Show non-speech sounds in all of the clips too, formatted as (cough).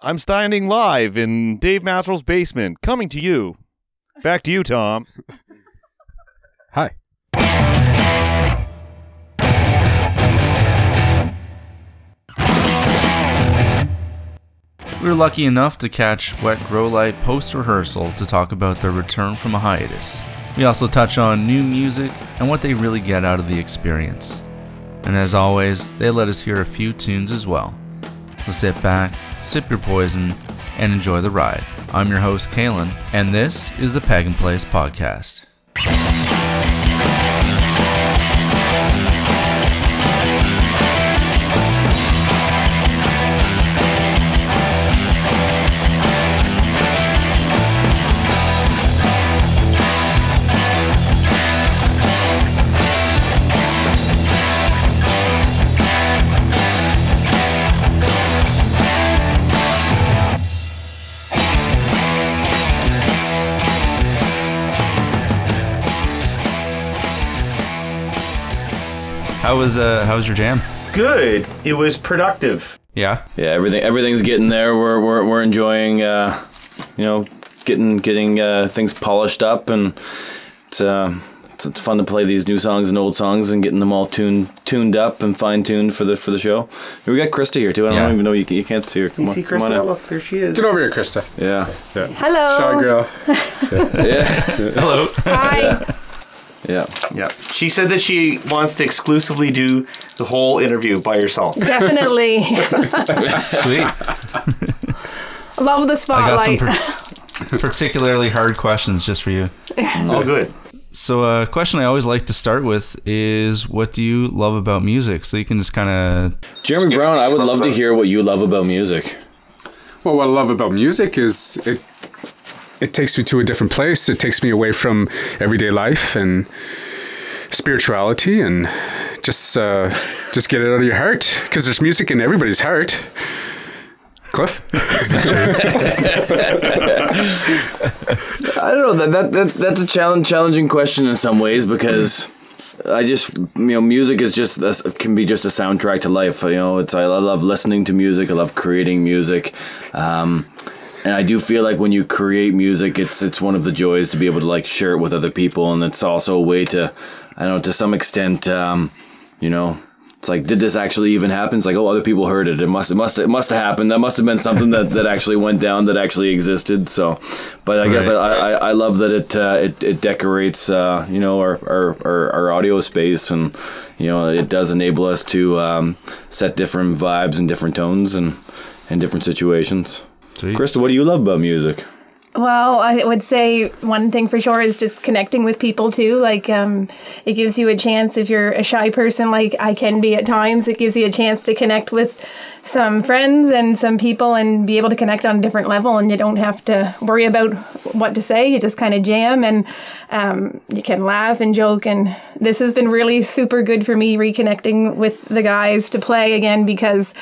I'm standing live in Dave Mastrel's basement, coming to you. Back to you, Tom. (laughs) Hi. We were lucky enough to catch Wet Grow Light post rehearsal to talk about their return from a hiatus. We also touch on new music and what they really get out of the experience. And as always, they let us hear a few tunes as well. So sit back, sip your poison, and enjoy the ride. I'm your host, Kalen, and this is the Peg and Place Podcast. How was uh how was your jam? Good. It was productive. Yeah. Yeah, everything everything's getting there. We're we're we're enjoying uh, you know, getting getting uh, things polished up and it's uh it's, it's fun to play these new songs and old songs and getting them all tuned tuned up and fine tuned for the for the show. We got Krista here too. I don't Yeah. even know you, can- you can't see her. Come You on, see come on Krista? Look, there she is. Get over here, Krista. Yeah, Hello. Shy girl. (laughs) yeah, Hello. Hi. Yeah. Yeah. She said that she wants to exclusively do the whole interview by herself. Definitely. (laughs) Sweet. (laughs) Love the spotlight. I got some spotlight. par- particularly hard questions just for you. Oh, good. So, a question I always like to start with is what do you love about music? So, you can just kind of. Jeremy Brown, I would love to hear what you love about music. Well, what I love about music is it it takes me to a different place. It takes me away from everyday life and spirituality and just uh, just get it out of your heart because there's music in everybody's heart. Cliff, I don't know that, that, that that's a challenge challenging question in some ways because I just you know music is just can be just a soundtrack to life. You know, it's I love listening to music. I love creating music. Um, and I do feel like when you create music, it's it's one of the joys to be able to like share it with other people, and it's also a way to, I don't know, to some extent, um, you know, it's like, did this actually even happen? It's like, oh, other people heard it. It must, it must, it must have happened. That must have been something that, that actually went down, that actually existed. So, but I guess I, I, I love that it, uh, it, it decorates, uh, you know, our, our, our, our audio space, and you know, it does enable us to um, set different vibes and different tones and in different situations. Sweet. Krista, what do you love about music? well, I would say one thing for sure is just connecting with people too. Like, um, it gives you a chance if you're a shy person, like I can be at times. It gives you a chance to connect with some friends and some people and be able to connect on a different level. And you don't have to worry about what to say. You just kind of jam and um, you can laugh and joke. And this has been really super good for me reconnecting with the guys to play again because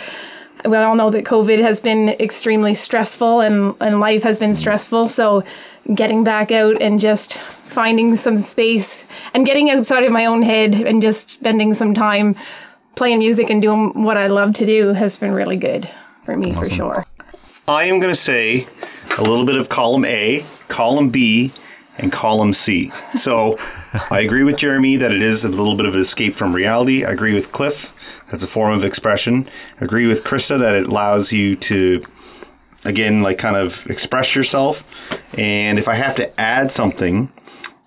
we all know that COVID has been extremely stressful and, and life has been stressful. So getting back out and just finding some space and getting outside of my own head and just spending some time playing music and doing what I love to do has been really good for me for sure. I am going to say a little bit of column A, column B, and column C. So I agree with Jeremy that it is a little bit of an escape from reality. I agree with Cliff. That's a form of expression. Agree with Krista that it allows you to, again, like kind of express yourself. And if I have to add something,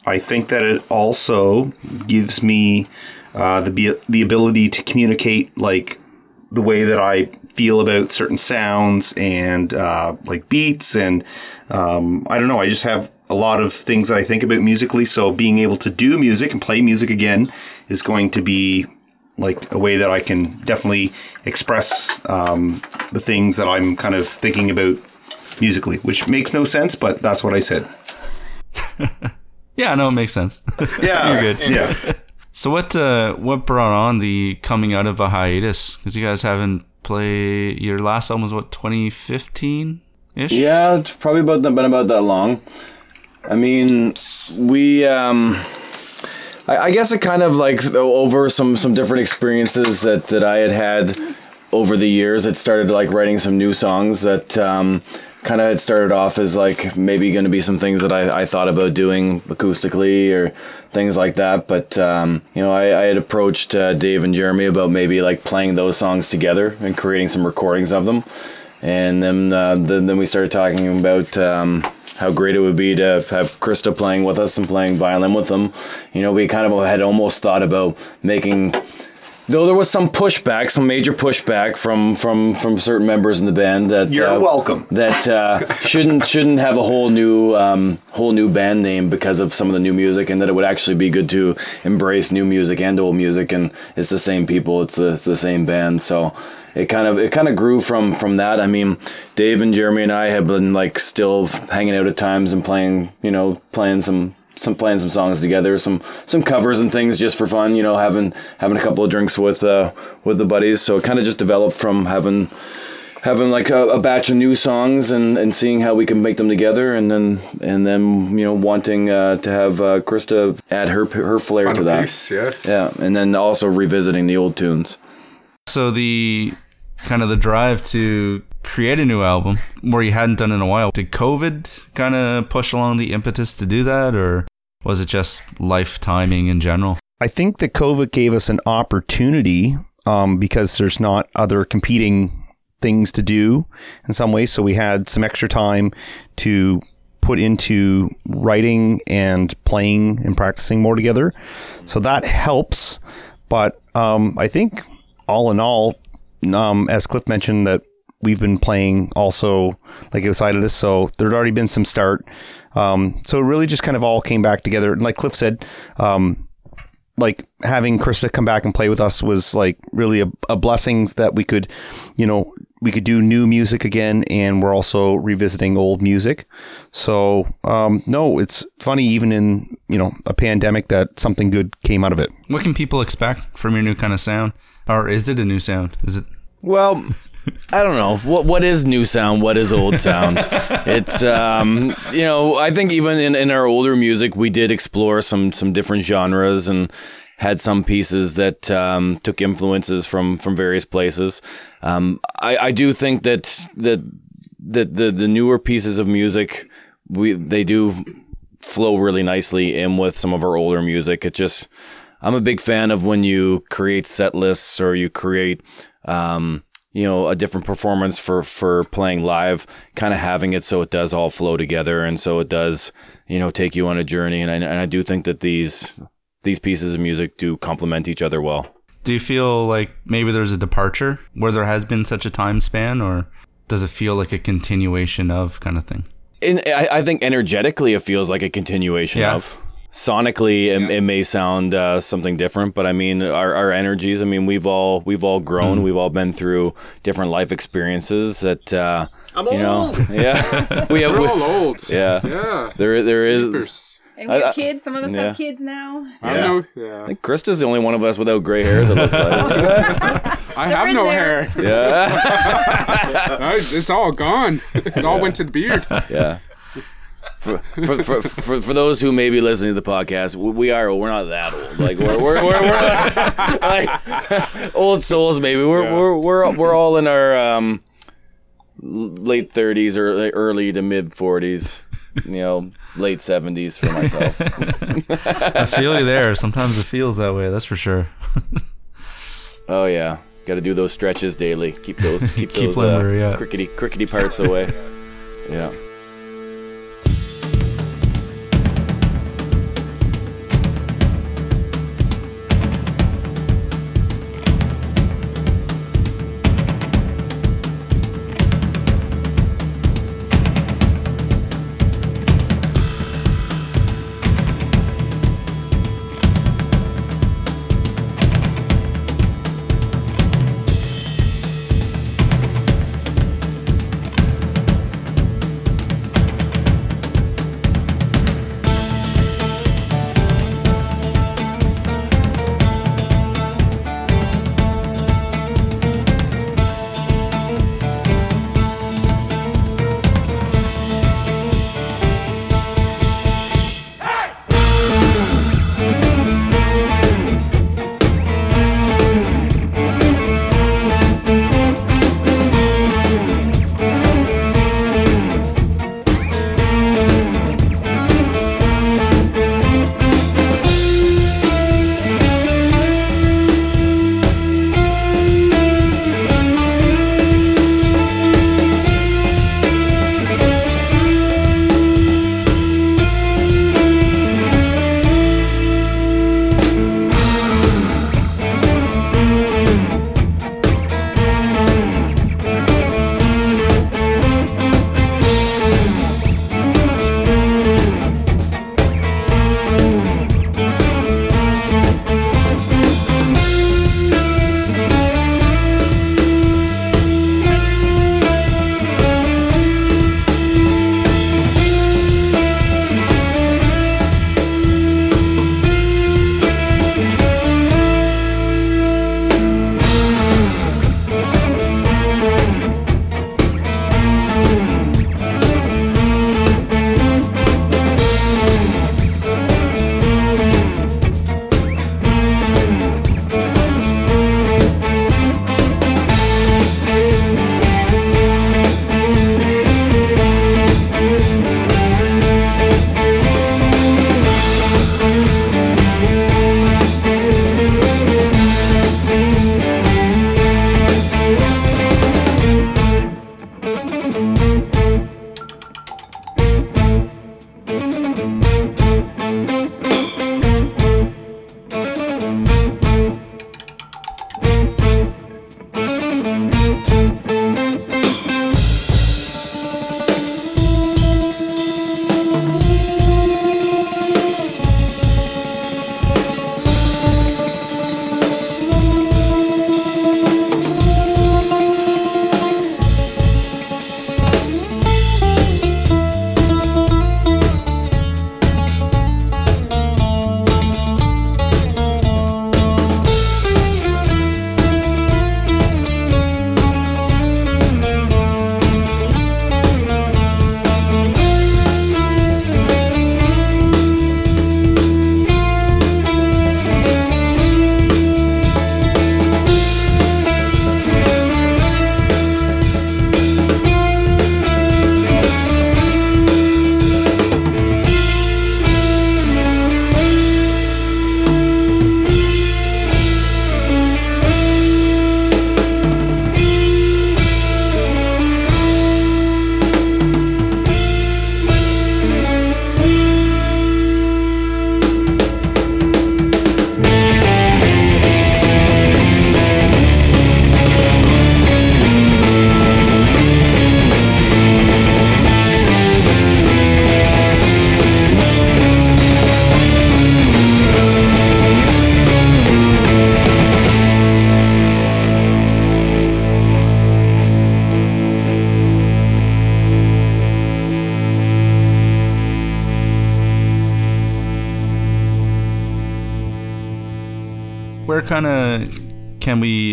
I think that it also gives me uh, the the ability to communicate like the way that I feel about certain sounds and uh, like beats and um, I don't know. I just have a lot of things that I think about musically. So being able to do music and play music again is going to be like a way that I can definitely express um, the things that I'm kind of thinking about musically, which makes no sense, but that's what I said. (laughs) Yeah, no, it makes sense. (laughs) Yeah, You're good. Yeah. so, what uh, what brought on the coming out of a hiatus? Because you guys haven't played. Your last album was what 2015 ish. Yeah, it's probably about been about that long. I mean, we. Um, I, I guess it kind of like over some some different experiences that that I had had over the years, it started like writing some new songs that um, kind of had started off as like maybe going to be some things that I, I thought about doing acoustically or things like that. But um, you know, I, I had approached uh, Dave and Jeremy about maybe like playing those songs together and creating some recordings of them. And then uh, then, then we started talking about. Um, how great it would be to have Krista playing with us and playing violin with them. You know, we kind of had almost thought about making Though there was some pushback, some major pushback from from from certain members in the band that You're uh, welcome. that uh, (laughs) shouldn't shouldn't have a whole new um, whole new band name because of some of the new music, and that it would actually be good to embrace new music and old music, and it's the same people, it's the, it's the same band, so it kind of it kind of grew from from that. I mean, Dave and Jeremy and I have been like still hanging out at times and playing, you know, playing some some playing some songs together, some some covers and things just for fun. You know, having having a couple of drinks with uh, with the buddies. So it kind of just developed from having having like a, a, batch of new songs and, and seeing how we can make them together, and then and then you know wanting uh, to have uh, Krista add her her flair Final to that. piece, yeah. yeah, and then also revisiting the old tunes. So the kind of the drive to create a new album where you hadn't done in a while. Did COVID kind of push along the impetus to do that, or was it just life timing in general? I think that COVID gave us an opportunity um, because there's not other competing things to do in some ways. So we had some extra time to put into writing and playing and practicing more together. So that helps. But um, I think all in all, um, as Cliff mentioned, that we've been playing also like outside of this, so there'd already been some start. Um, so it really just kind of all came back together. And like Cliff said, um, like having Krista come back and play with us was like really a, a blessing that we could, you know, we could do new music again, and we're also revisiting old music. So um, no, it's funny even in you know a pandemic that something good came out of it. What can people expect from your new kind of sound, or is it a new sound? Is it? Well, I don't know what what is new sound, what is old sound. it's um, you know I think even in, in our older music we did explore some some different genres and had some pieces that um, took influences from from various places. Um, I, I do think that that that the the newer pieces of music we they do flow really nicely in with some of our older music. It just I'm a big fan of when you create set lists or you create um, you know a different performance for for playing live kind of having it so it does all flow together and so it does you know take you on a journey and I, and I do think that these these pieces of music do complement each other well Do you feel like maybe there's a departure where there has been such a time span, or does it feel like a continuation of kind of thing? and I, I think energetically it feels like a continuation Yeah. of sonically it, it may sound uh, something different but i mean our, our energies i mean we've all we've all grown we've all been through different life experiences that uh I'm you know old. (laughs) yeah (laughs) we have We're all old. yeah Yeah. there there is Jeepers. And we have I- I- kids. Some of us yeah. have kids now. I Yeah. don't know. Yeah. I think Krista's the only one of us without gray hairs. It looks like. (laughs) I have no there. hair. yeah, It's all gone. It all went to the beard. yeah. For, for, for, for, for those who may be listening to the podcast, we are we're not that old. Like we're we're, we're, we're like, old souls. Maybe we're Yeah. we're we're we're all in our um, late thirties or early to mid forties. You know, late seventies for myself. (laughs) I feel you there. Sometimes it feels that way. That's for sure. (laughs) Oh yeah, got to do those stretches daily. Keep those keep, (laughs) Keep those uh, where crickety crickety parts away. yeah.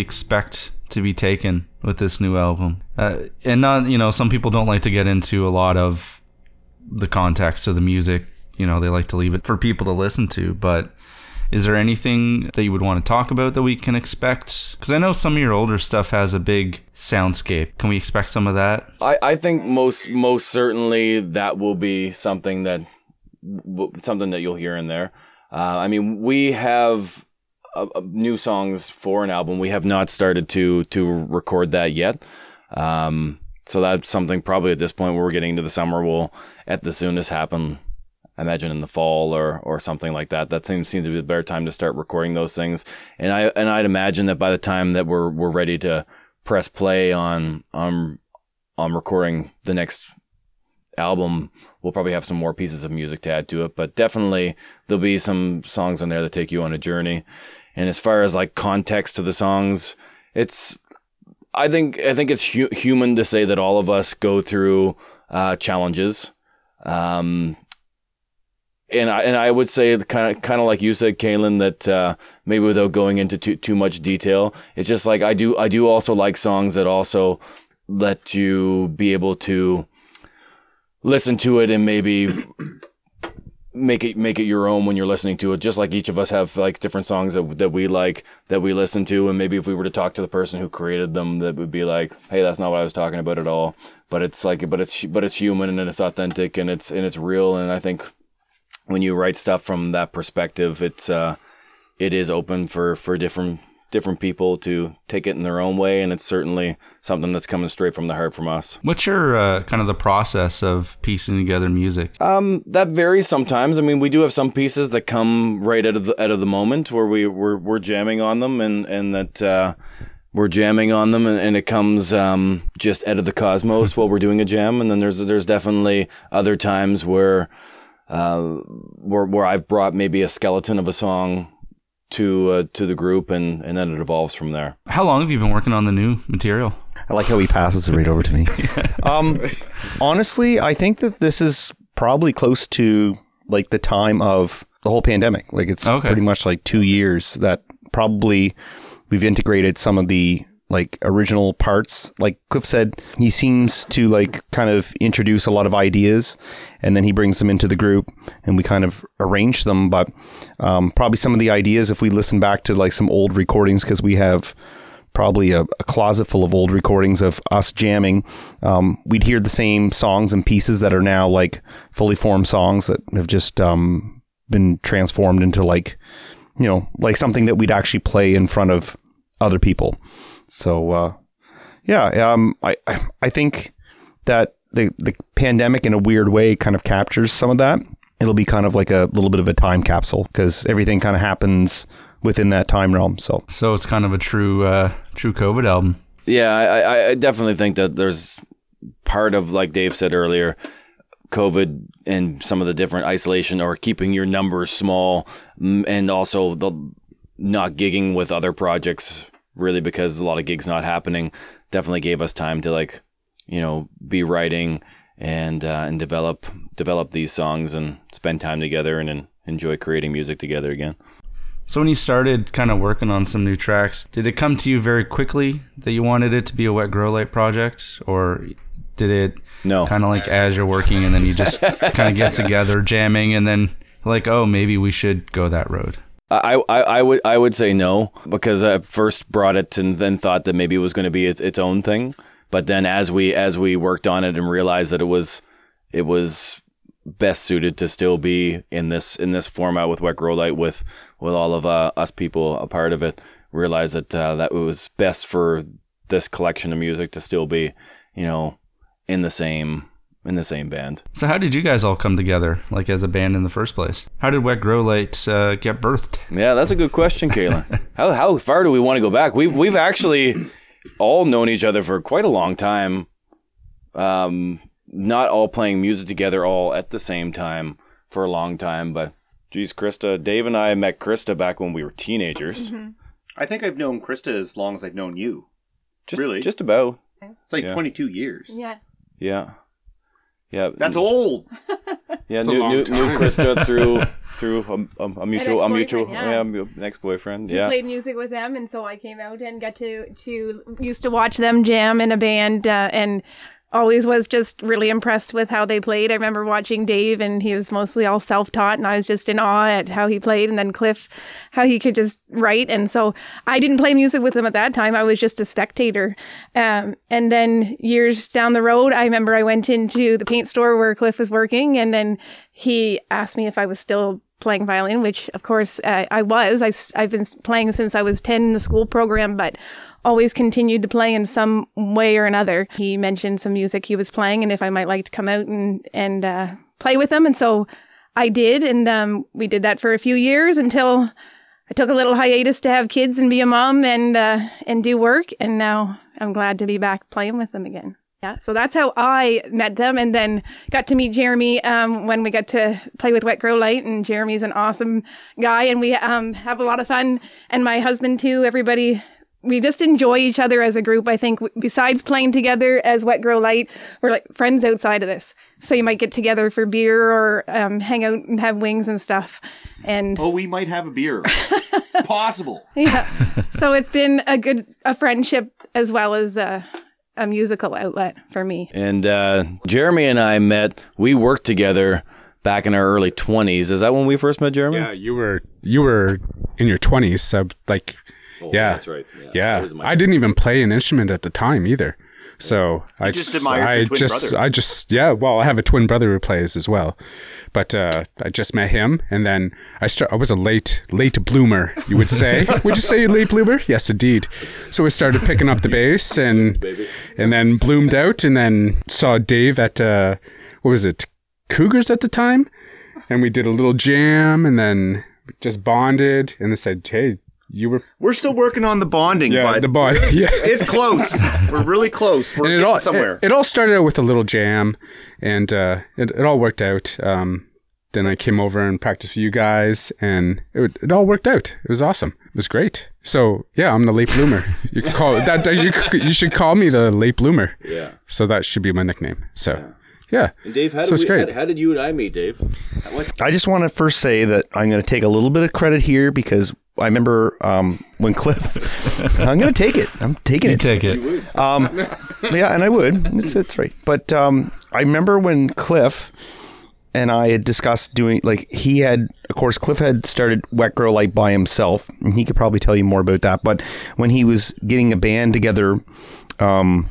Expect to be taken with this new album? Uh, and not, you know, some people don't like to get into a lot of the context of the music. You know, they like to leave it for people to listen to. But is there anything that you would want to talk about that we can expect? Because I know some of your older stuff has a big soundscape. Can we expect some of that? I, I think most most certainly that will be something that something that you'll hear in there. Uh, I mean, we have new songs for an album. We have not started to to record that yet. Um, so that's something probably at this point where we're getting into the summer will at the soonest happen. I imagine in the fall or or something like that. That seems seems to be a better time to start recording those things. And I and I'd imagine that by the time that we're we're ready to press play on on on recording the next album, we'll probably have some more pieces of music to add to it. But definitely there'll be some songs on there that take you on a journey. And as far as like context to the songs, it's I think I think it's hu- human to say that all of us go through uh, challenges. Um, and I and I would say kind of kind of like you said, Kaylin, that uh, maybe without going into too too much detail, it's just like I do I do also like songs that also let you be able to listen to it and maybe make it make it your own when you're listening to it. Just like each of us have like different songs that that we like that we listen to, and maybe if we were to talk to the person who created them, that would be like, hey, that's not what I was talking about at all. But it's like, but it's but it's human and it's authentic and it's and it's real. And I think when you write stuff from that perspective, it's uh, it is open for for different different people to take it in their own way, and it's certainly something that's coming straight from the heart from us. What's your uh, kind of the process of piecing together music? Um, that varies sometimes. I mean, we do have some pieces that come right out of the out of the moment where we we're, we're jamming on them, and and that. Uh, we're jamming on them and, and it comes um, just out of the cosmos while we're doing a jam and then there's there's definitely other times where uh, where where I've brought maybe a skeleton of a song to uh, to the group and and then it evolves from there. How long have you been working on the new material? I like how he passes it right over to me. (laughs) um, honestly, I think that this is probably close to like the time of the whole pandemic. Like it's Okay. pretty much like two years that probably we've integrated some of the like original parts. Like Cliff said, he seems to like kind of introduce a lot of ideas and then he brings them into the group and we kind of arrange them. But um, probably some of the ideas, if we listen back to like some old recordings, because we have probably a, a closet full of old recordings of us jamming. Um, we'd hear the same songs and pieces that are now like fully formed songs that have just um, been transformed into like, you know, like something that we'd actually play in front of other people. So, uh, yeah, um, I I think that the the pandemic in a weird way kind of captures some of that. It'll be kind of like a little bit of a time capsule because everything kind of happens within that time realm. So So it's kind of a true uh, true COVID album. Yeah, I, I- I definitely think that there's part of, like Dave said earlier, COVID and some of the different isolation or keeping your numbers small, mm, and also the not gigging with other projects really because a lot of gigs not happening definitely gave us time to like you know be writing and uh, and develop develop these songs and spend time together and, and enjoy creating music together again. So when you started kind of working on some new tracks, did it come to you very quickly that you wanted it to be a Wet Grow Light project, or did it No. kind of like as you're working and then you just (laughs) kind of get together jamming and then like oh maybe we should go that road? I, I, I would I would say no because I first brought it and then thought that maybe it was going to be its, its own thing, but then as we as we worked on it and realized that it was it was best suited to still be in this in this format with Wet Grow Light with with all of uh, us people a part of it, realized that uh, that it was best for this collection of music to still be you know in the same in the same band. So how did you guys all come together like as a band in the first place? How did Wet Grow Light uh, get birthed? Yeah, that's a good question, Kayla. (laughs) how how far do we want to go back? We've we've actually all known each other for quite a long time. Um, not all playing music together all at the same time for a long time, but geez, Krista, Dave and I met Krista back when we were teenagers. I think I've known Krista as long as I've known you. Just Really? just about. It's like Yeah. 22 years. Yeah. Yeah. Yeah. That's old. (laughs) Yeah, a new long knew, time. Krista through (laughs) through a, a, a mutual a mutual ex-boyfriend, yeah. yeah, ex boyfriend. We Yeah. played music with them, and so I came out and got to to used to watch them jam in a band, uh, and always was just really impressed with how they played. I remember watching Dave, and he was mostly all self taught, and I was just in awe at how he played, and then Cliff, how he could just write. And so I didn't play music with him at that time; I was just a spectator. Um, and then years down the road, I remember I went into the paint store where Cliff was working, and then he asked me if I was still playing violin, which of course uh, I was. I, have been playing since I was 10 in the school program, but always continued to play in some way or another. He mentioned some music he was playing and if I might like to come out and, and uh, play with him. And so I did. And um, we did that for a few years until I took a little hiatus to have kids and be a mom and, uh, and do work. And now I'm glad to be back playing with them again. Yeah, so that's how I met them, and then got to meet Jeremy um, when we got to play with Wet Grow Light. And Jeremy's an awesome guy, and we um, have a lot of fun. And my husband too. Everybody, we just enjoy each other as a group. I think besides playing together as Wet Grow Light, we're like friends outside of this. So you might get together for beer or um, hang out and have wings and stuff. And Oh, we might have a beer. (laughs) it's possible. yeah, so it's been a good a friendship as well as a, a musical outlet for me. And uh, Jeremy and I met. We worked together back in our early twenties. Is that when we first met Jeremy? Yeah, you were you were in your twenties, so like, yeah, Oh, that's right. Yeah, Yeah, I didn't even play an instrument at the time either. So I just just, I twin just, brother. I just, yeah. Well, I have a twin brother who plays as well, but uh, I just met him, and then I start. I was a late, late bloomer, you would say. (laughs) would you say late bloomer? Yes, indeed. So I started picking up the bass, and and then bloomed out, and then saw Dave at uh, what was it, Cougars at the time, and we did a little jam, and then just bonded, and they said, "Hey, you were We're still working on the bonding, yeah but the bond, (laughs) yeah." it's close. We're really close. We're and it getting all somewhere. It, it all started out with a little jam, and uh, it it all worked out. Um, then I came over and practiced with you guys, and it it all worked out. It was awesome. It was great. So yeah, I'm the late bloomer. You can call that. that you you should call me the late bloomer. Yeah. So that should be my nickname. So yeah. And Dave, how So did it's we, great. How, how did you and I meet, Dave? What? I just want to first say that I'm going to take a little bit of credit here because I remember um, when Cliff. (laughs) I'm going to take it. I'm taking You it. take it. Um, yeah, and I would. It's, it's right. But um, I remember when Cliff and I had discussed doing like he had, of course, Cliff had started Wet Grow Light by himself, and he could probably tell you more about that. But when he was getting a band together um,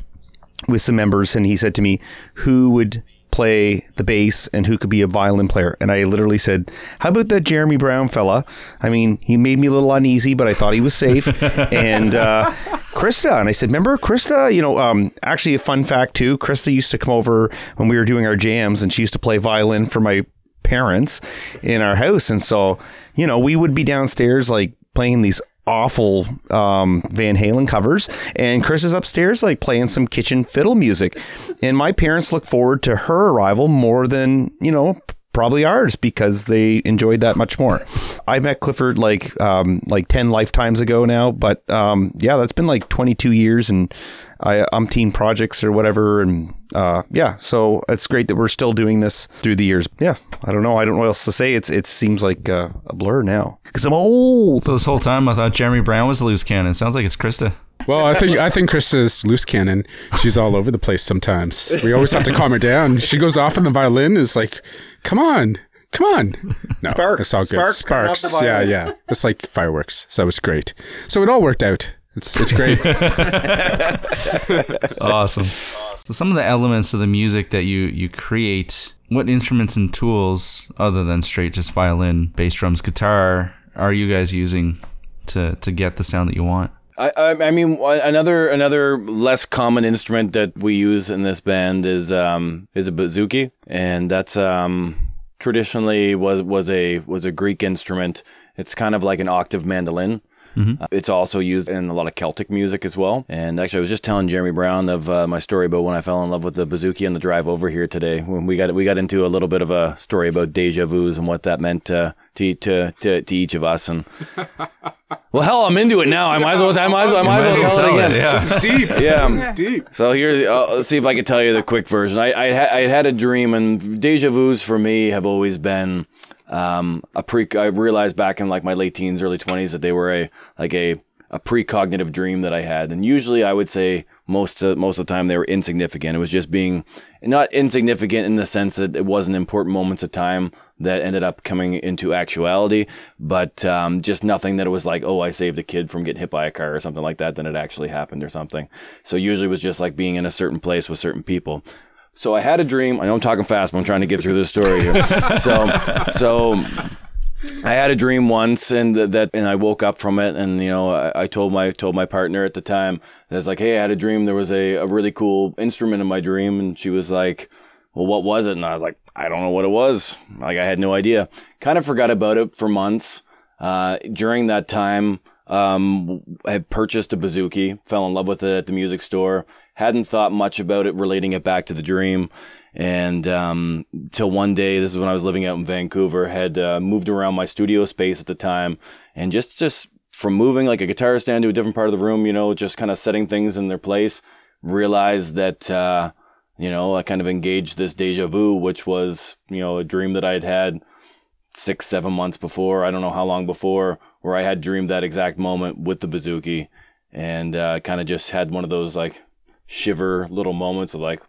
with some members, and he said to me, "Who would?" play the bass and who could be a violin player and I literally said how about that Jeremy Brown fella I mean he made me a little uneasy but I thought he was safe (laughs) and uh, Krista. And I said, remember Krista? You know, um, actually a fun fact too, Krista used to come over when we were doing our jams and she used to play violin for my parents in our house. And so, you know, we would be downstairs like playing these awful um, Van Halen covers, and Chris is upstairs like playing some kitchen fiddle music. And my parents look forward to her arrival more than you know probably ours because they enjoyed that much more. I met Clifford like um, like ten lifetimes ago now, but um, yeah, that's been like twenty two years and I umpteen projects or whatever, and uh, yeah, so it's great that we're still doing this through the years. Yeah, I don't know, I don't know what else to say. It's it seems like uh, a blur now because I'm old. So this whole time I thought Jeremy Brown was the loose cannon. Sounds like it's Krista. Well, I think I think Krista's loose cannon. She's all over the place sometimes. We always have to calm her down. She goes off on the violin. Is like, come on, come on. (laughs) No, Sparks. It's all good. Sparks Sparks. Yeah, yeah. It's like fireworks. So it's great. So it all worked out. It's it's great. (laughs) Awesome. So some of the elements of the music that you you create, what instruments and tools other than straight just violin, bass drums, guitar are you guys using to to get the sound that you want? I, I, mean, another another less common instrument that we use in this band is um is a bouzouki, and that's um traditionally was was a was a Greek instrument. It's kind of like an octave mandolin. Uh, It's also used in a lot of Celtic music as well. And actually, I was just telling Jeremy Brown of uh, my story about when I fell in love with the bouzouki on the drive over here today. When we got we got into a little bit of a story about deja vu's and what that meant uh, to to to to each of us. And (laughs) well, hell, I'm into it now. I might as well. I might as well, I might as well tell it again. yeah. deep. Yeah. Deep. So here, uh, let's see if I can tell you the quick version. I I, ha- I had a dream, and deja vu's for me have always been um, a pre. I realized back in like my late teens, early twenties that they were a like a a precognitive dream that I had, and usually I would say most of, most of the time they were insignificant. It was just being not insignificant in the sense that it wasn't important moments of time that ended up coming into actuality, but um, just nothing that it was like, oh, I saved a kid from getting hit by a car or something like that, then it actually happened or something. So usually it was just like being in a certain place with certain people. So I had a dream. I know I'm talking fast, but I'm trying to get through this story here. (laughs) so, so I had a dream once, and th- that, and I woke up from it, and you know, I, I told my told my partner at the time, I was like, "Hey, I had a dream. There was a, a really cool instrument in my dream," and she was like, "Well, what was it?" And I was like, "I don't know what it was. Like, I had no idea. Kind of forgot about it for months. Uh, during that time, um, I had purchased a bouzouki, fell in love with it at the music store. Hadn't thought much about it, relating it back to the dream. And um, till one day, this is when I was living out in Vancouver, had uh, moved around my studio space at the time, and just just from moving like a guitar stand to a different part of the room, you know, just kind of setting things in their place, realized that uh, you know I kind of engaged this deja vu, which was you know a dream that I had had six, seven months before. I don't know how long before, where I had dreamed that exact moment with the bouzouki, and uh, kind of just had one of those like shiver little moments of like,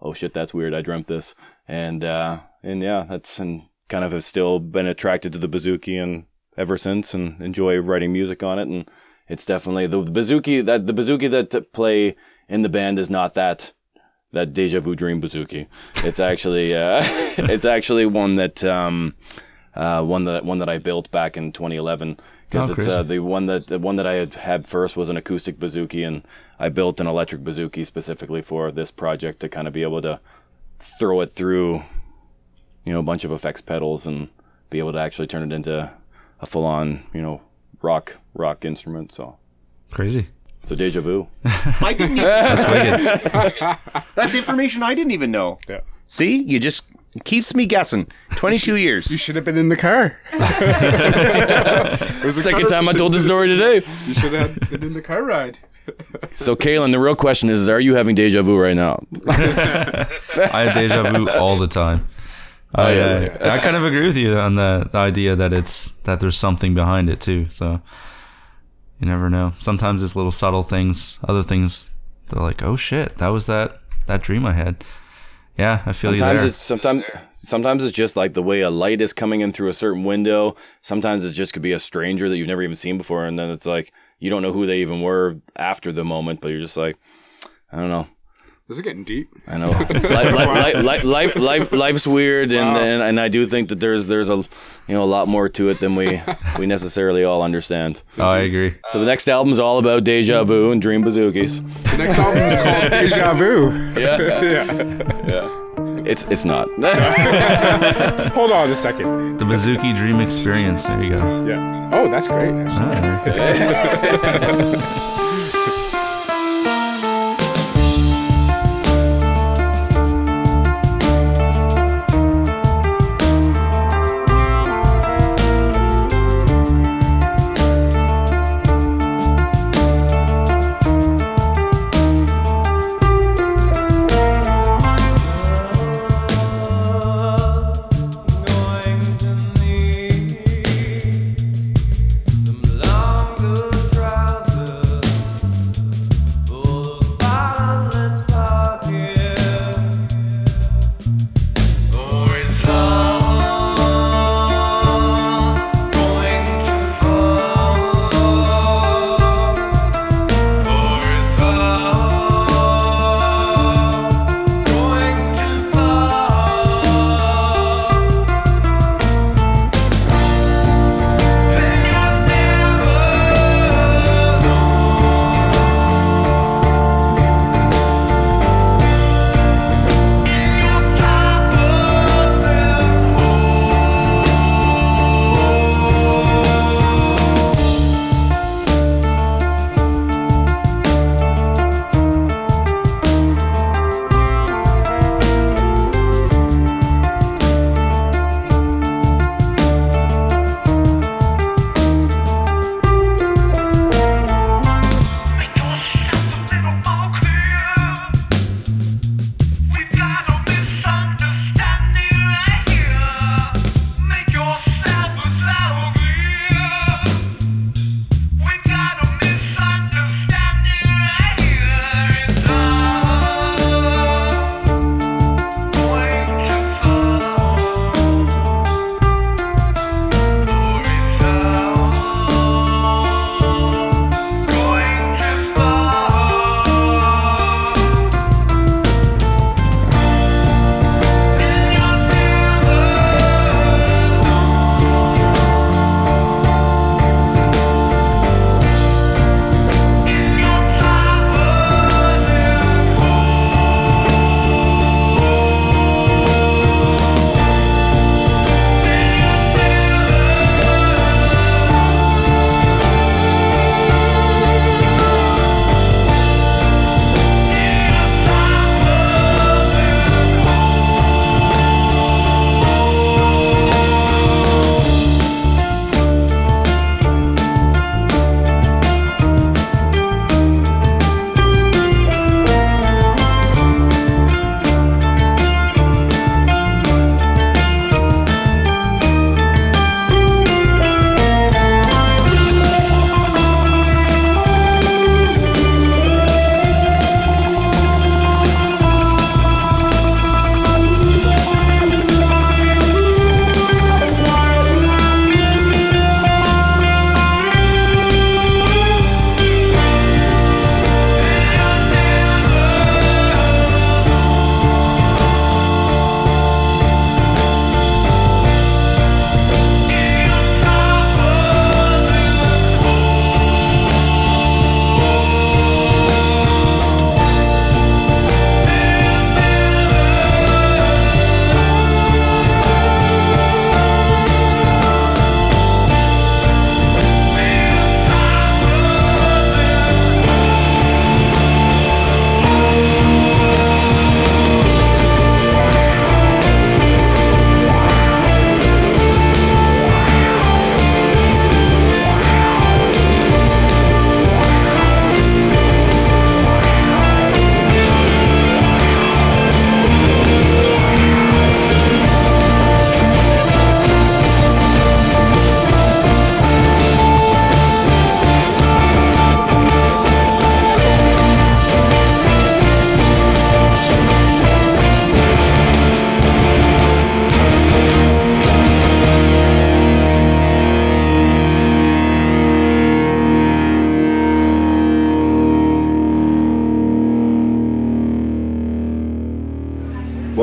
oh shit, that's weird. I dreamt this, and uh, and yeah, that's and kind of have still been attracted to the bouzouki and ever since, and enjoy writing music on it. And it's definitely the, the that the bouzouki that play in the band is not that that deja vu dream bouzouki. It's actually uh, (laughs) it's actually one that um, uh, one that one that I built back in 2011 because Oh, it's uh, the one that the one that I had had first was an acoustic bouzouki, and I built an electric bouzouki specifically for this project to kind of be able to throw it through, you know, a bunch of effects pedals and be able to actually turn it into a full on, you know, rock rock instrument. So Crazy. so deja vu. I didn't. (laughs) Even, That's (laughs) that's information I didn't even know. Yeah. See, you just it keeps me guessing. Twenty two years. You should have been in the car. (laughs) it was a Second car- time I told this story (laughs) today. You should have been in the car ride. So Kaylin, the real question is: Are you having deja vu right now? (laughs) I have deja vu all the time. I, yeah, I, uh, I kind of agree with you on the, the idea that it's that there's something behind it too. So you never know. Sometimes it's little subtle things. Other things they're like, oh shit, that was that that dream I had. Yeah, I feel sometimes you there. it's sometimes sometimes it's just like the way a light is coming in through a certain window. Sometimes it just could be a stranger that you've never even seen before, and then it's like you don't know who they even were after the moment, but you're just like, I don't know. This is getting deep. I know. life, life, life, life, life, life's weird, and, and and I do think that there's there's a you know a lot more to it than we (laughs) we necessarily all understand. Oh, I agree. So the next album's all about deja vu and dream bouzoukis. The next album is called (laughs) Deja Vu. Yeah, Yeah. yeah. It's it's not. (laughs) Hold on a second. The Bouzouki Dream Experience. There you go. Yeah. Oh, that's great. Ah,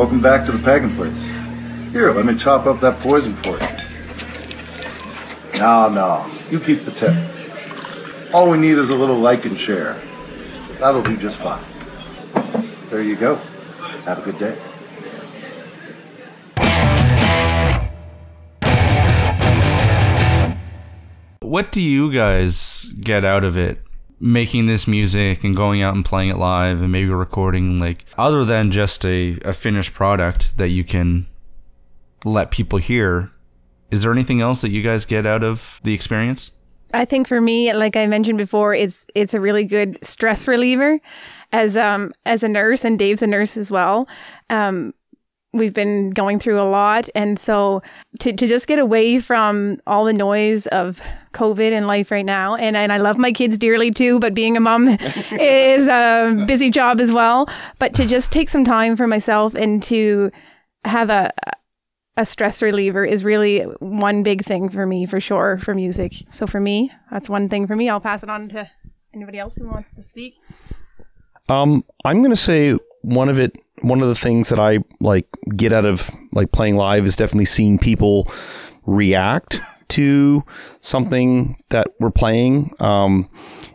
Welcome back to the Pagan Place. Here, let me top up that poison for you. No, no, you keep the tip. All we need is a little like and share. That'll do just fine. There you go. Have a good day. What do you guys get out of it? Making this music and going out and playing it live and maybe recording, like, other than just a, a finished product that you can let people hear, is there anything else that you guys get out of the experience? I think for me, like I mentioned before, it's it's a really good stress reliever. As um as a nurse, and Dave's a nurse as well. Um, we've been going through a lot, and so to to just get away from all the noise of COVID and life right now, and and I love my kids dearly too, but being a mom (laughs) is a busy job as well. But to just take some time for myself and to have a a stress reliever is really one big thing for me for sure for music. So for me, that's one thing for me. I'll pass it on to anybody else who wants to speak. Um, I'm going to say one of it, one of the things that I like get out of like playing live is definitely seeing people react to something that we're playing. Um,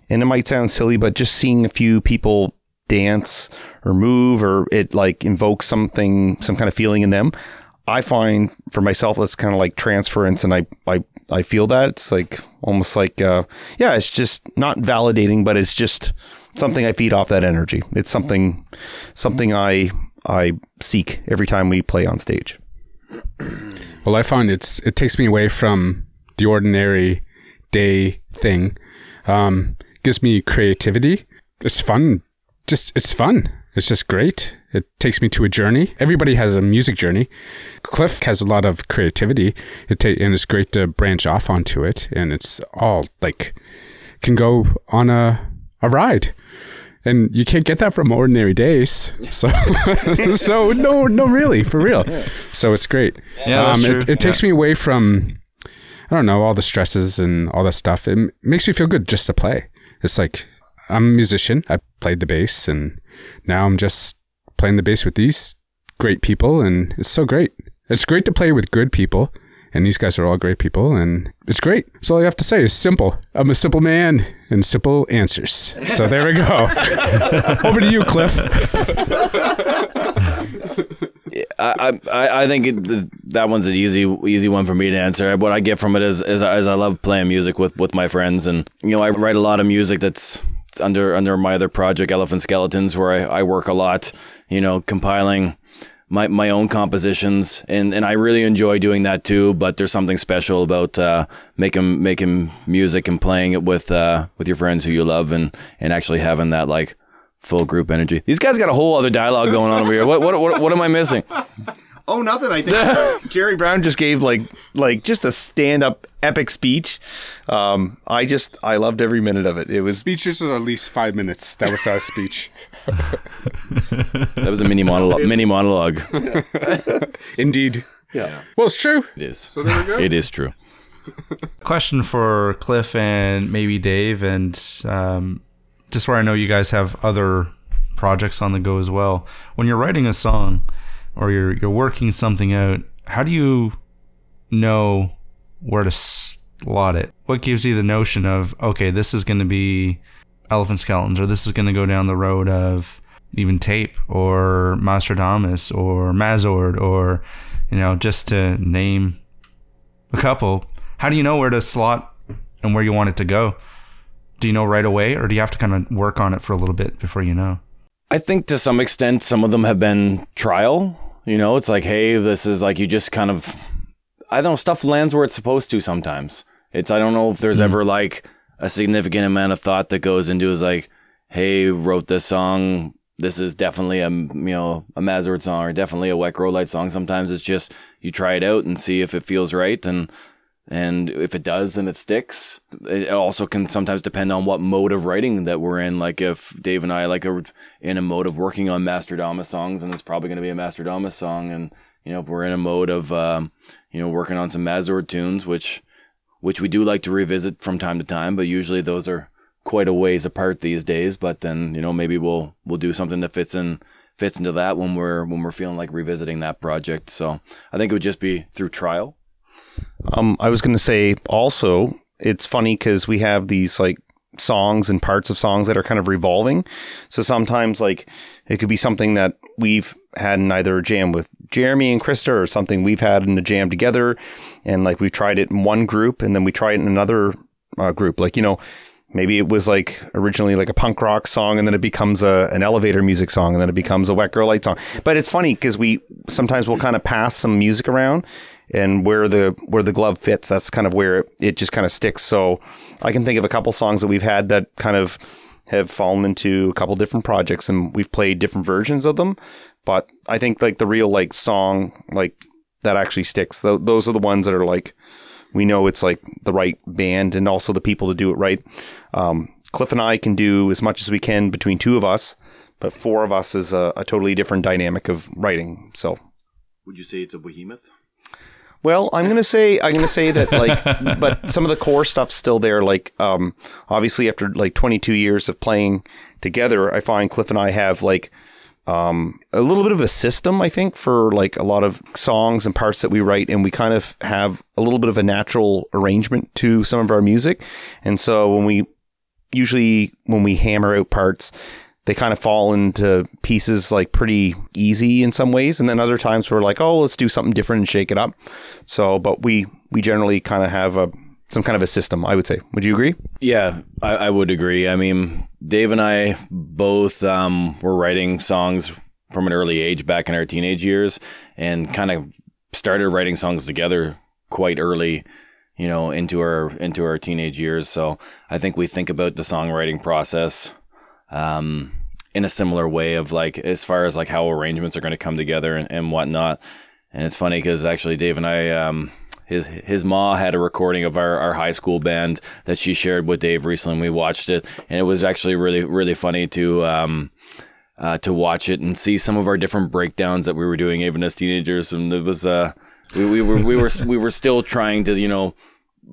and it might sound silly, but just seeing a few people dance or move or it like invokes something, some kind of feeling in them. I find for myself that's kind of like transference, and I I I feel that it's like almost like uh, yeah, it's just not validating, but it's just something I feed off that energy. It's something something I I seek every time we play on stage. Well, I find it's it takes me away from the ordinary day thing. Um, gives me creativity. It's fun. Just it's fun. It's just great. It takes me to a journey. Everybody has a music journey. Cliff has a lot of creativity. It ta- and it's great to branch off onto it. And it's all like can go on a a ride. And you can't get that from ordinary days. So, (laughs) so no, no, really, for real. (laughs) So it's great. Yeah, um. It, it takes me away from, I don't know, all the stresses and all that stuff. It makes me feel good just to play. It's like I'm a musician. I played the bass, and now I'm just playing the bass with these great people, and it's so great. It's great to play with good people, and these guys are all great people, and it's great. So all you have to say is simple. I'm a simple man, and simple answers. So there we go. (laughs) Over to you, Cliff. (laughs) I, I, I think it, that one's an easy easy one for me to answer. What I get from it is, is, is I love playing music with, with my friends, and you know I write a lot of music that's under under my other project, Elephant Skeletons, where I, I work a lot. You know, compiling my, my own compositions, and, and I really enjoy doing that too. But there's something special about uh, making making music and playing it with uh, with your friends who you love, and and actually having that like full group energy. These guys got a whole other dialogue going on over here. What what what, what am I missing? (laughs) Oh, nothing. I think (laughs) Jerry Brown just gave like like just a stand up epic speech. Um, I just I loved every minute of it. It was Speeches are at least five minutes. That was our (laughs) speech. (laughs) That was a mini monologue. mini monologue. (laughs) Indeed. yeah. Well, it's true. It is. So there we go. It is true. (laughs) Question for Cliff and maybe Dave, and um, just where I know you guys have other projects on the go as well. When you're writing a song or you're you're working something out, how do you know where to slot it? What gives you the notion of okay, this is going to be Elephant Skeletons, or this is going to go down the road of even Tape or Mastradamus or Mazord, or you know, just to name a couple. How do you know where to slot and where you want it to go? Do you know right away, or do you have to kind of work on it for a little bit before you know? I think to some extent, some of them have been trial. You know, it's like, hey, this is like you just kind of, I don't know, stuff lands where it's supposed to sometimes. It's, I don't know if there's hmm. ever like a significant amount of thought that goes into is like, hey, wrote this song. This is definitely a, you know, a Mazord song or definitely a Wet Grow Light song. Sometimes it's just you try it out and see if it feels right. And, and if it does, then it sticks. It also can sometimes depend on what mode of writing that we're in. Like if Dave and I like are in a mode of working on Mastradamus songs, and it's probably going to be a Mastradamus song. And you know, if we're in a mode of um, you know working on some Mazord tunes, which which we do like to revisit from time to time, but usually those are quite a ways apart these days. But then you know maybe we'll we'll do something that fits in fits into that when we're when we're feeling like revisiting that project. So I think it would just be through trial. Um, I was going to say also, it's funny because we have these like songs and parts of songs that are kind of revolving. So sometimes like it could be something that we've had in either a jam with Jeremy and Krista or something we've had in a jam together. And like we've tried it in one group and then we try it in another uh, group. Like, you know, maybe it was like originally like a punk rock song and then it becomes a, an elevator music song and then it becomes a Wet Grow Light song. But it's funny because we sometimes we'll kind of pass some music around and where the where the glove fits, that's kind of where it, it just kind of sticks. So I can think of a couple songs that we've had that kind of have fallen into a couple different projects and we've played different versions of them. But I think like the real like song like that actually sticks. Th- those are the ones that are like we know it's like the right band and also the people to do it right. Um, Cliff and I can do as much as we can between two of us, but four of us is a, a totally different dynamic of writing. So Would you say it's a behemoth? well, I'm gonna say I'm gonna say that like, (laughs) but some of the core stuff's still there. Like, um, obviously after like 22 years of playing together, I find Cliff and I have like um, a little bit of a system, I think, for like a lot of songs and parts that we write, and we kind of have a little bit of a natural arrangement to some of our music. And so when we usually when we hammer out parts, they kind of fall into pieces like pretty easy in some ways, and then other times we're like, oh, let's do something different and shake it up. So, but we we generally kind of have a some kind of a system. I would say. Would you agree? Yeah, I, I would agree. I mean, Dave and I both um, were writing songs from an early age back in our teenage years and kind of started writing songs together quite early, you know, into our into our teenage years. So I think we think about the songwriting process um, in a similar way of like as far as like how arrangements are going to come together and, and whatnot. And it's funny because actually Dave and I, um, his his ma had a recording of our, our high school band that she shared with Dave recently. And we watched it, and it was actually really really funny to um, uh, to watch it and see some of our different breakdowns that we were doing even as teenagers. And it was uh, we, we were we were we were still trying to you know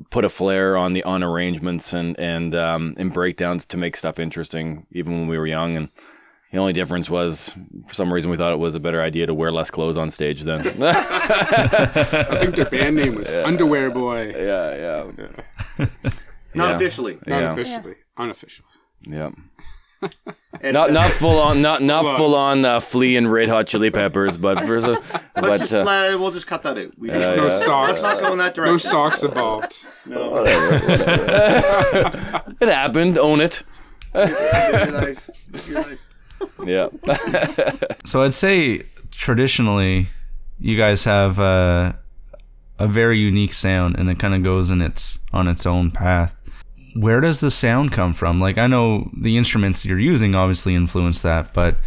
put a flair on the on arrangements and and um, and breakdowns to make stuff interesting even when we were young and the only difference was for some reason we thought it was a better idea to wear less clothes on stage then (laughs) I think their band name was Underwear Boy. yeah yeah (laughs) Not Yeah. officially. Not Yeah. officially. Unofficial. yeah (laughs) And, not not full on not not full on uh, flea and red hot chili peppers but for some but but just, uh, let- we'll just cut that out. We Yeah, just, No yeah. socks. Let's not go in that direction. No socks involved. No. it happened own it Live your life. Live your life. Yeah (laughs) So I'd say traditionally, you guys have uh, a very unique sound, and it kind of goes in its on its own path. Where does the sound come from? Like I know the instruments you're using obviously influence that, but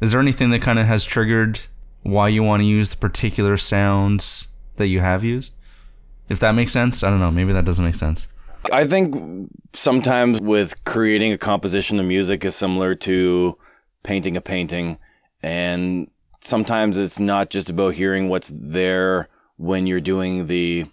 is there anything that kind of has triggered why you want to use the particular sounds that you have used? If that makes sense, I don't know. Maybe that doesn't make sense. I think sometimes with creating a composition of music is similar to painting a painting. And sometimes it's not just about hearing what's there when you're doing the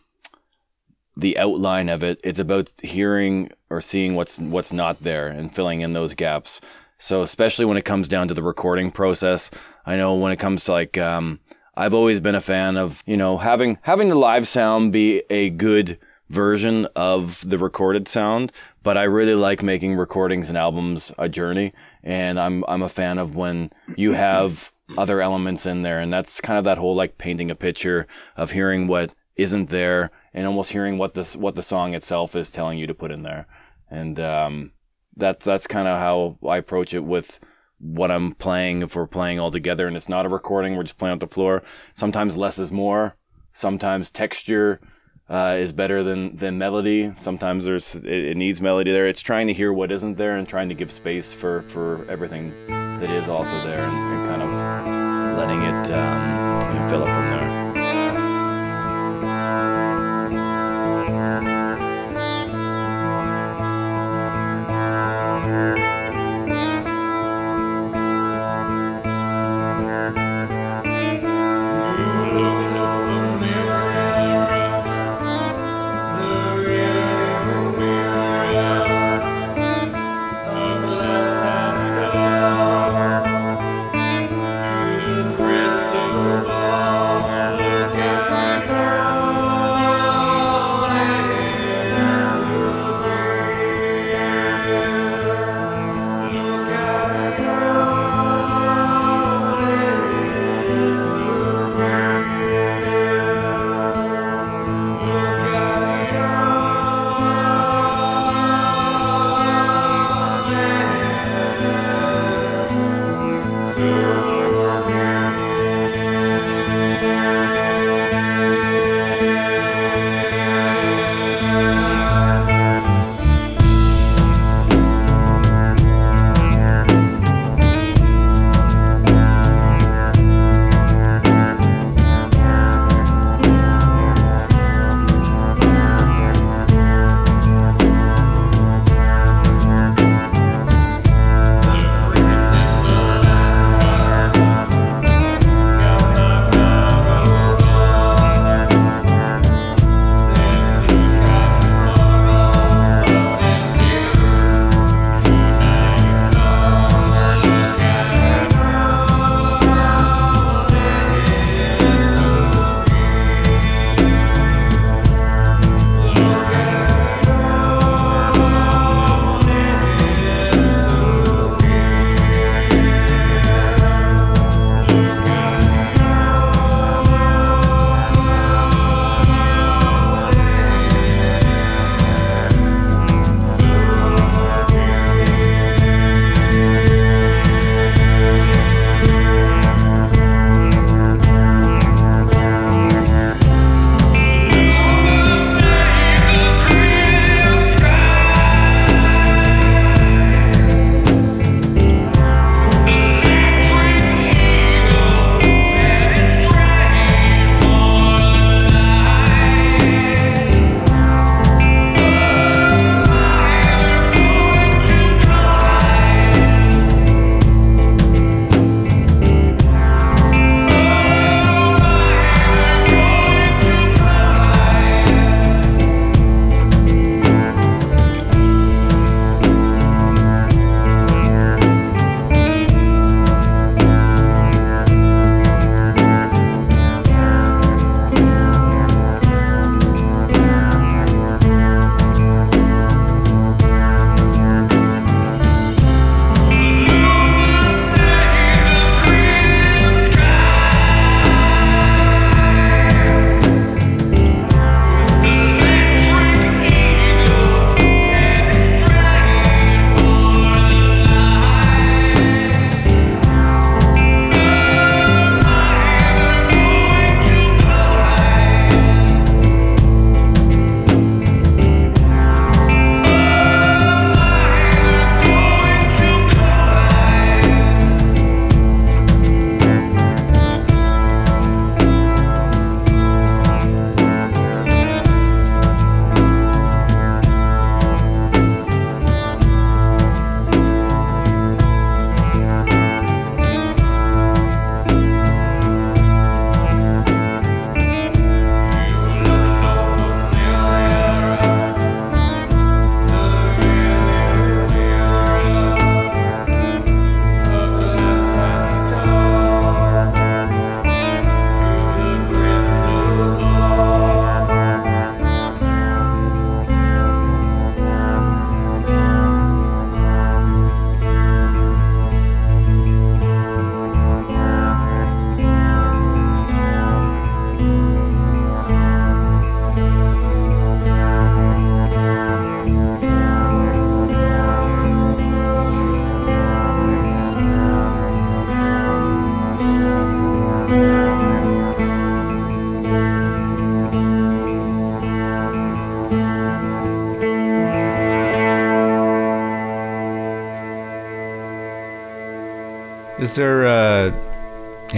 the outline of it. It's about hearing or seeing what's what's not there and filling in those gaps. So especially when it comes down to the recording process, I know when it comes to like um, I've always been a fan of you know having having the live sound be a good version of the recorded sound, but I really like making recordings and albums a journey, and I'm I'm a fan of when you have other elements in there, and that's kind of that whole like painting a picture of hearing what isn't there and almost hearing what this what the song itself is telling you to put in there, and um, that's that's kind of how I approach it with what I'm playing. If we're playing all together and it's not a recording, we're just playing on the floor. Sometimes less is more. Sometimes texture uh, is better than than melody. Sometimes there's it, it needs melody there. It's trying to hear what isn't there and trying to give space for for everything that is also there and, and kind of letting it um, you know, fill up from there.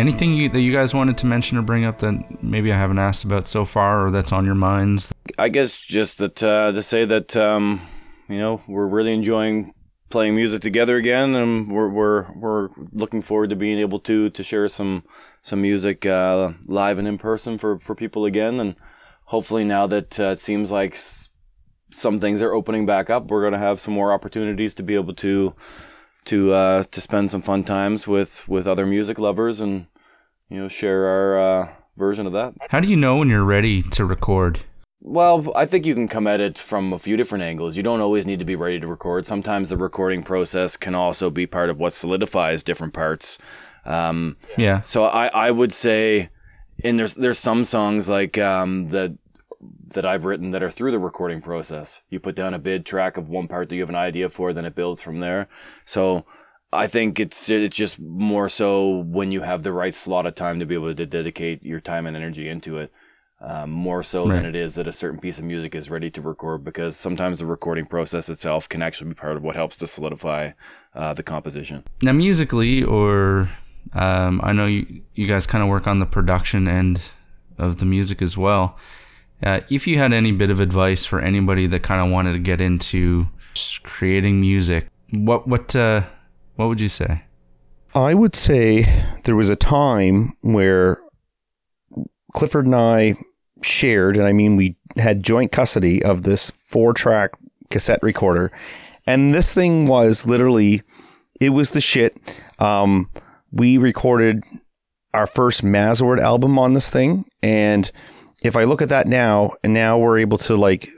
Anything you, that you guys wanted to mention or bring up that maybe I haven't asked about so far, or that's on your minds? I guess just that uh, to say that um, you know we're really enjoying playing music together again, and we're we're we're looking forward to being able to to share some some music uh, live and in person for for people again, and hopefully now that uh, it seems like some things are opening back up, we're going to have some more opportunities to be able to to uh, to spend some fun times with with other music lovers and you know share our uh, version of that. How do you know when you're ready to record? Well, I think you can come at it from a few different angles. You don't always need to be ready to record. Sometimes the recording process can also be part of what solidifies different parts. Um, Yeah. so I, I would say, and there's there's some songs like um, that that I've written that are through the recording process. You put down a bid track of one part that you have an idea for, then it builds from there. So I think it's it's just more so when you have the right slot of time to be able to dedicate your time and energy into it. Um, more so than it is that a certain piece of music is ready to record because sometimes the recording process itself can actually be part of what helps to solidify uh, the composition. Now, musically, or um, I know you, you guys kind of work on the production end of the music as well. Uh, if you had any bit of advice for anybody that kind of wanted to get into creating music, what what uh, what would you say? I would say there was a time where Clifford and I shared, and I mean, we had joint custody of this four track cassette recorder. And this thing was literally, it was the shit. Um, we recorded our first Mazord album on this thing. And if I look at that now, and now we're able to like,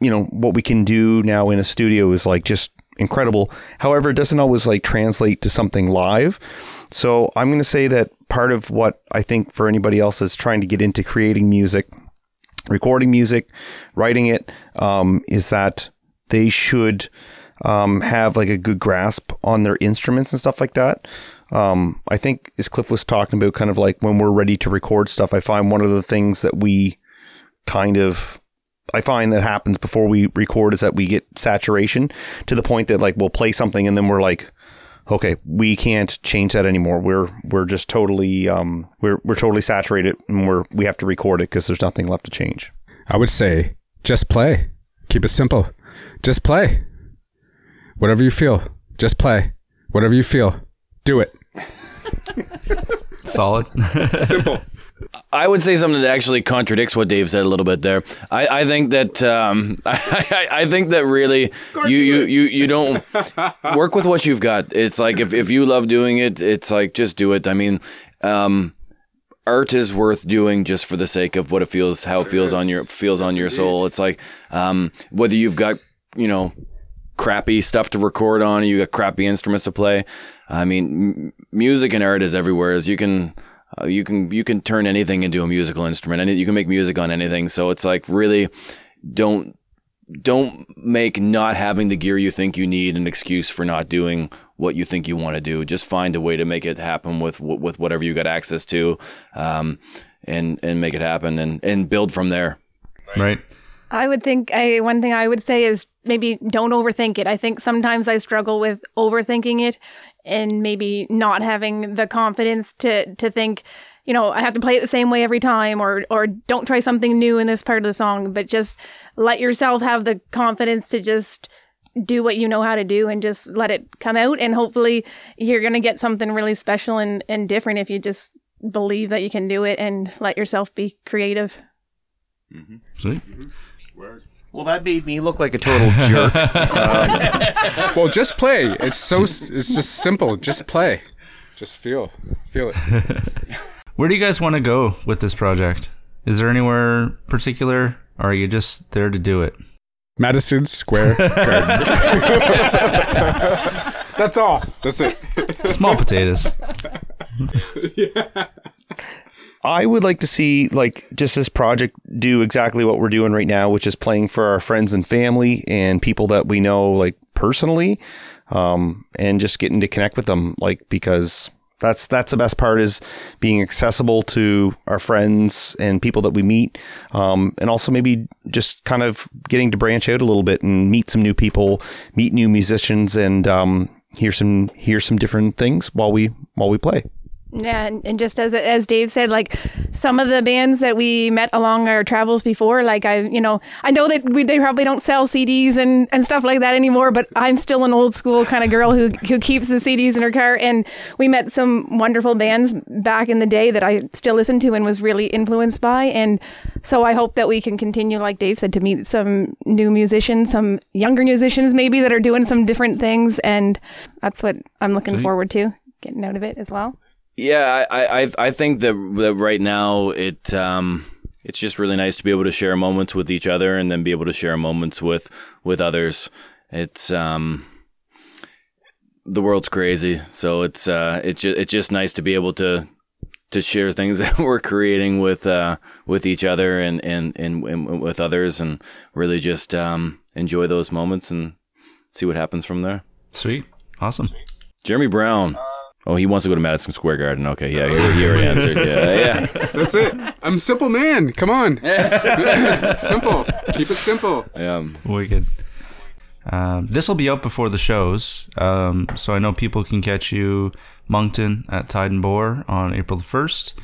you know, what we can do now in a studio is like just incredible. However, it doesn't always like translate to something live. So I'm going to say that part of what I think for anybody else is trying to get into creating music, recording music, writing it, um, is that they should um, have like a good grasp on their instruments and stuff like that. Um, I think as Cliff was talking about, kind of like when we're ready to record stuff, I find one of the things that we kind of I find that happens before we record is that we get saturation to the point that like we'll play something and then we're like, okay, we can't change that anymore. We're we're just totally um we're we're totally saturated and we're we have to record it because there's nothing left to change. I would say just play. Keep it simple. Just play. Whatever you feel, just play. Whatever you feel, do it. Solid. Simple. (laughs) I would say something that actually contradicts what Dave said a little bit there. I, I think that um, (laughs) I, I, I think that really you, you, you, you don't (laughs) work with what you've got. It's like if, if you love doing it, it's like just do it. I mean, um, art is worth doing just for the sake of what it feels, how it feels on your feels on your soul. It's like um, whether you've got you know crappy stuff to record on, you got crappy instruments to play. I mean, m- music and art is everywhere. As you can, uh, you can, you can turn anything into a musical instrument, and you can make music on anything. So it's like really, don't, don't make not having the gear you think you need an excuse for not doing what you think you want to do. Just find a way to make it happen with with whatever you got access to, um, and and make it happen, and and build from there. right. I would think I one thing I would say is maybe don't overthink it. I think sometimes I struggle with overthinking it and maybe not having the confidence to to think, you know, I have to play it the same way every time or or don't try something new in this part of the song, but just let yourself have the confidence to just do what you know how to do and just let it come out and hopefully you're going to get something really special and and different if you just believe that you can do it and let yourself be creative. Mm-hmm. Mm-hmm. Sweet. Well, that made me look like a total (laughs) jerk. Um, well, just play. It's so. It's just simple. Just play. Just feel. Feel it. (laughs) Where do you guys want to go with this project? Is there anywhere particular, or are you just there to do it? Madison Square Garden. (laughs) That's all. That's it. Small potatoes. I would like to see like just this project do exactly what we're doing right now, which is playing for our friends and family and people that we know like personally, um, and just getting to connect with them, like because that's that's the best part is being accessible to our friends and people that we meet, um, and also maybe just kind of getting to branch out a little bit and meet some new people, meet new musicians, and um, hear some hear some different things while we while we play. Yeah, and, and just as as Dave said, like some of the bands that we met along our travels before, like I, you know, I know that we, they probably don't sell CDs and, and stuff like that anymore, but I'm still an old school kind of girl who who keeps the CDs in her car. And we met some wonderful bands back in the day that I still listen to and was really influenced by. And so I hope that we can continue, like Dave said, to meet some new musicians, some younger musicians maybe that are doing some different things, and that's what I'm looking forward to getting out of it as well. Yeah, I, I, I think that, that right now it um, it's just really nice to be able to share moments with each other and then be able to share moments with with others. It's um, the world's crazy, so it's uh, it's just, it's just nice to be able to to share things (laughs) that we're creating with uh, with each other and, and, and, and with others, and really just um, enjoy those moments and see what happens from there. Sweet. Awesome. Jeremy Brown. Oh, he wants to go to Madison Square Garden. Okay, yeah, he, he already answered. Yeah, yeah. (laughs) That's it. I'm a simple man. Come on. (laughs) simple. Keep it simple. Um, Wicked. Um, this will be out before the shows, um, so I know people can catch you Moncton at Tide and Boar on April the first.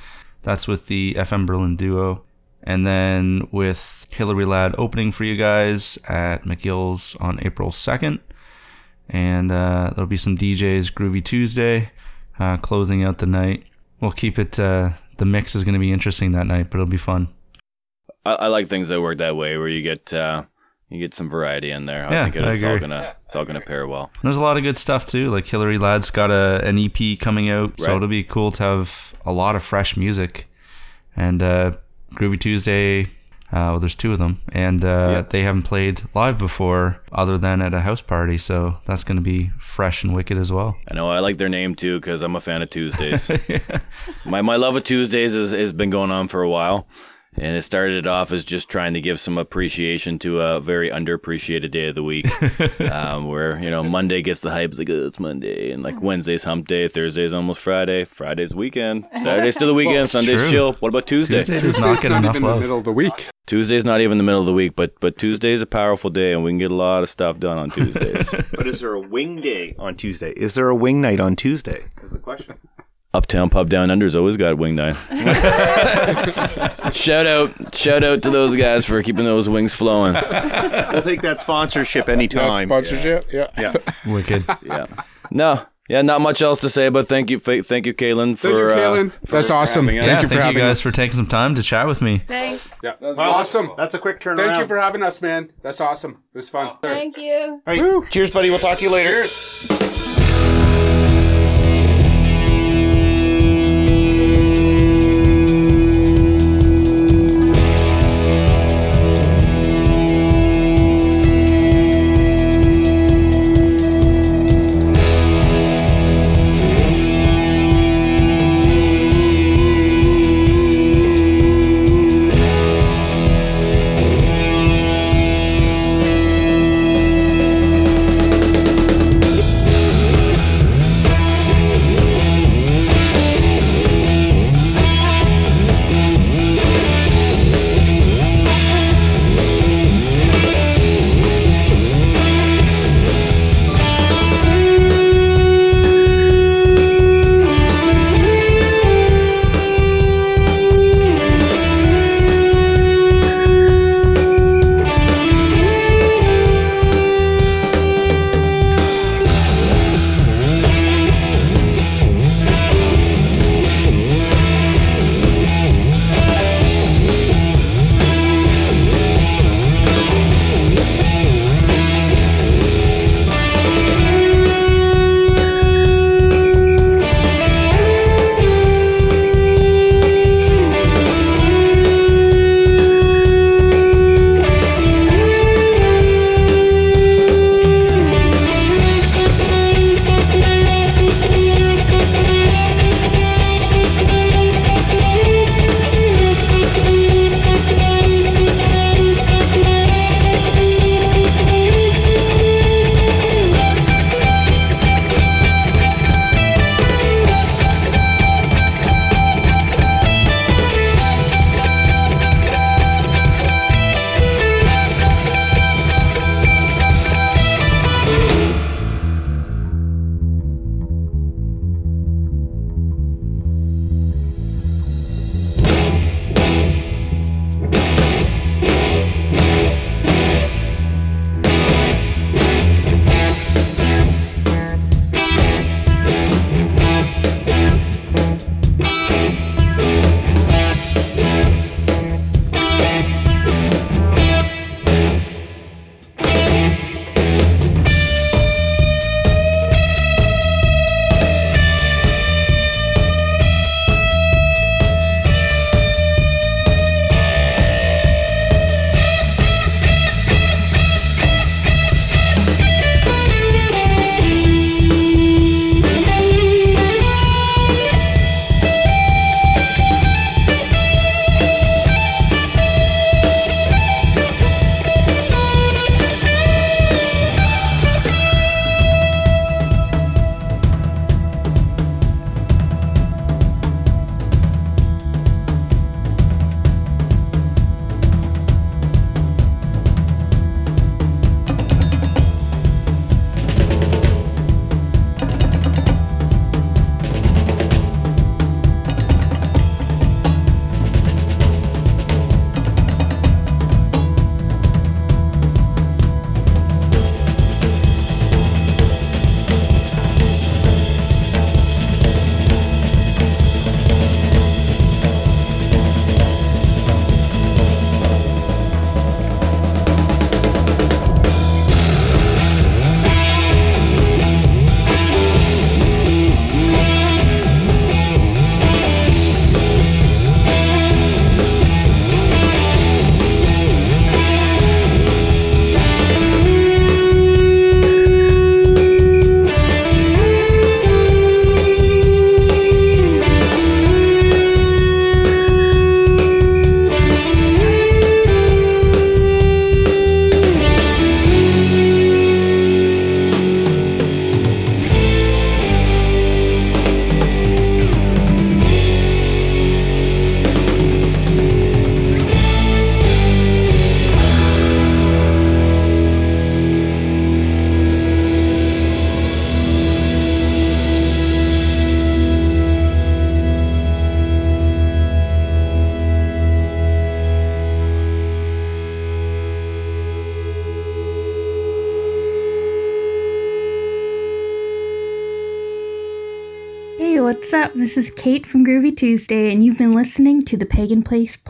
That's with the FM Berlin duo, and then with Hillary Ladd opening for you guys at McGill's on April second, and uh, there'll be some DJs Groovy Tuesday uh, closing out the night. We'll keep it. Uh, the mix is going to be interesting that night, but it'll be fun. I, I like things that work that way, where you get uh, you get some variety in there. I Yeah, think I it's all agree. gonna it's all gonna pair well. There's a lot of good stuff too. Like Hillary Ladd's got a an EP coming out, so it'll be cool to have a lot of fresh music. And uh, Groovy Tuesday, well, there's two of them, and uh, Yeah. they haven't played live before, other than at a house party. So that's going to be fresh and wicked as well. I know I like their name too because I'm a fan of Tuesdays. (laughs) my my love of Tuesdays has, has been going on for a while, and it started off as just trying to give some appreciation to a very underappreciated day of the week, (laughs) um, where you know Monday gets the hype, like oh, it's Monday, and like Wednesday's Hump Day, Thursday's almost Friday, Friday's weekend, (laughs) Saturday's still the weekend, Sunday's true. chill. What about Tuesday? Tuesday does not Tuesday's get not enough even the middle of the week. Tuesday's not even the middle of the week, but but Tuesday's a powerful day, and we can get a lot of stuff done on Tuesdays. (laughs) But is there a wing day on Tuesday? Is there a wing night on Tuesday? Is the question. Uptown Pub Down Under's always got wing night. (laughs) shout out, shout out to those guys for keeping those wings flowing. We'll take that sponsorship No anytime. sponsorship. Yeah. Yeah. (laughs) Wicked. Yeah, no, yeah, not much else to say, but thank you, fa- thank you, Kaylin, for Thank you, uh, Kaylin. for That's awesome. having us. yeah, Thank you for thank you having guys us. for taking some time to chat with me. Thanks. Yeah. Wow, awesome. That's a quick turnaround. Thank you for having us, man. That's awesome. It was fun. Thank you. All right. Cheers, buddy. We'll talk to you later. Cheers. This is Kate from Groovy Tuesday, and you've been listening to the Pagan Place.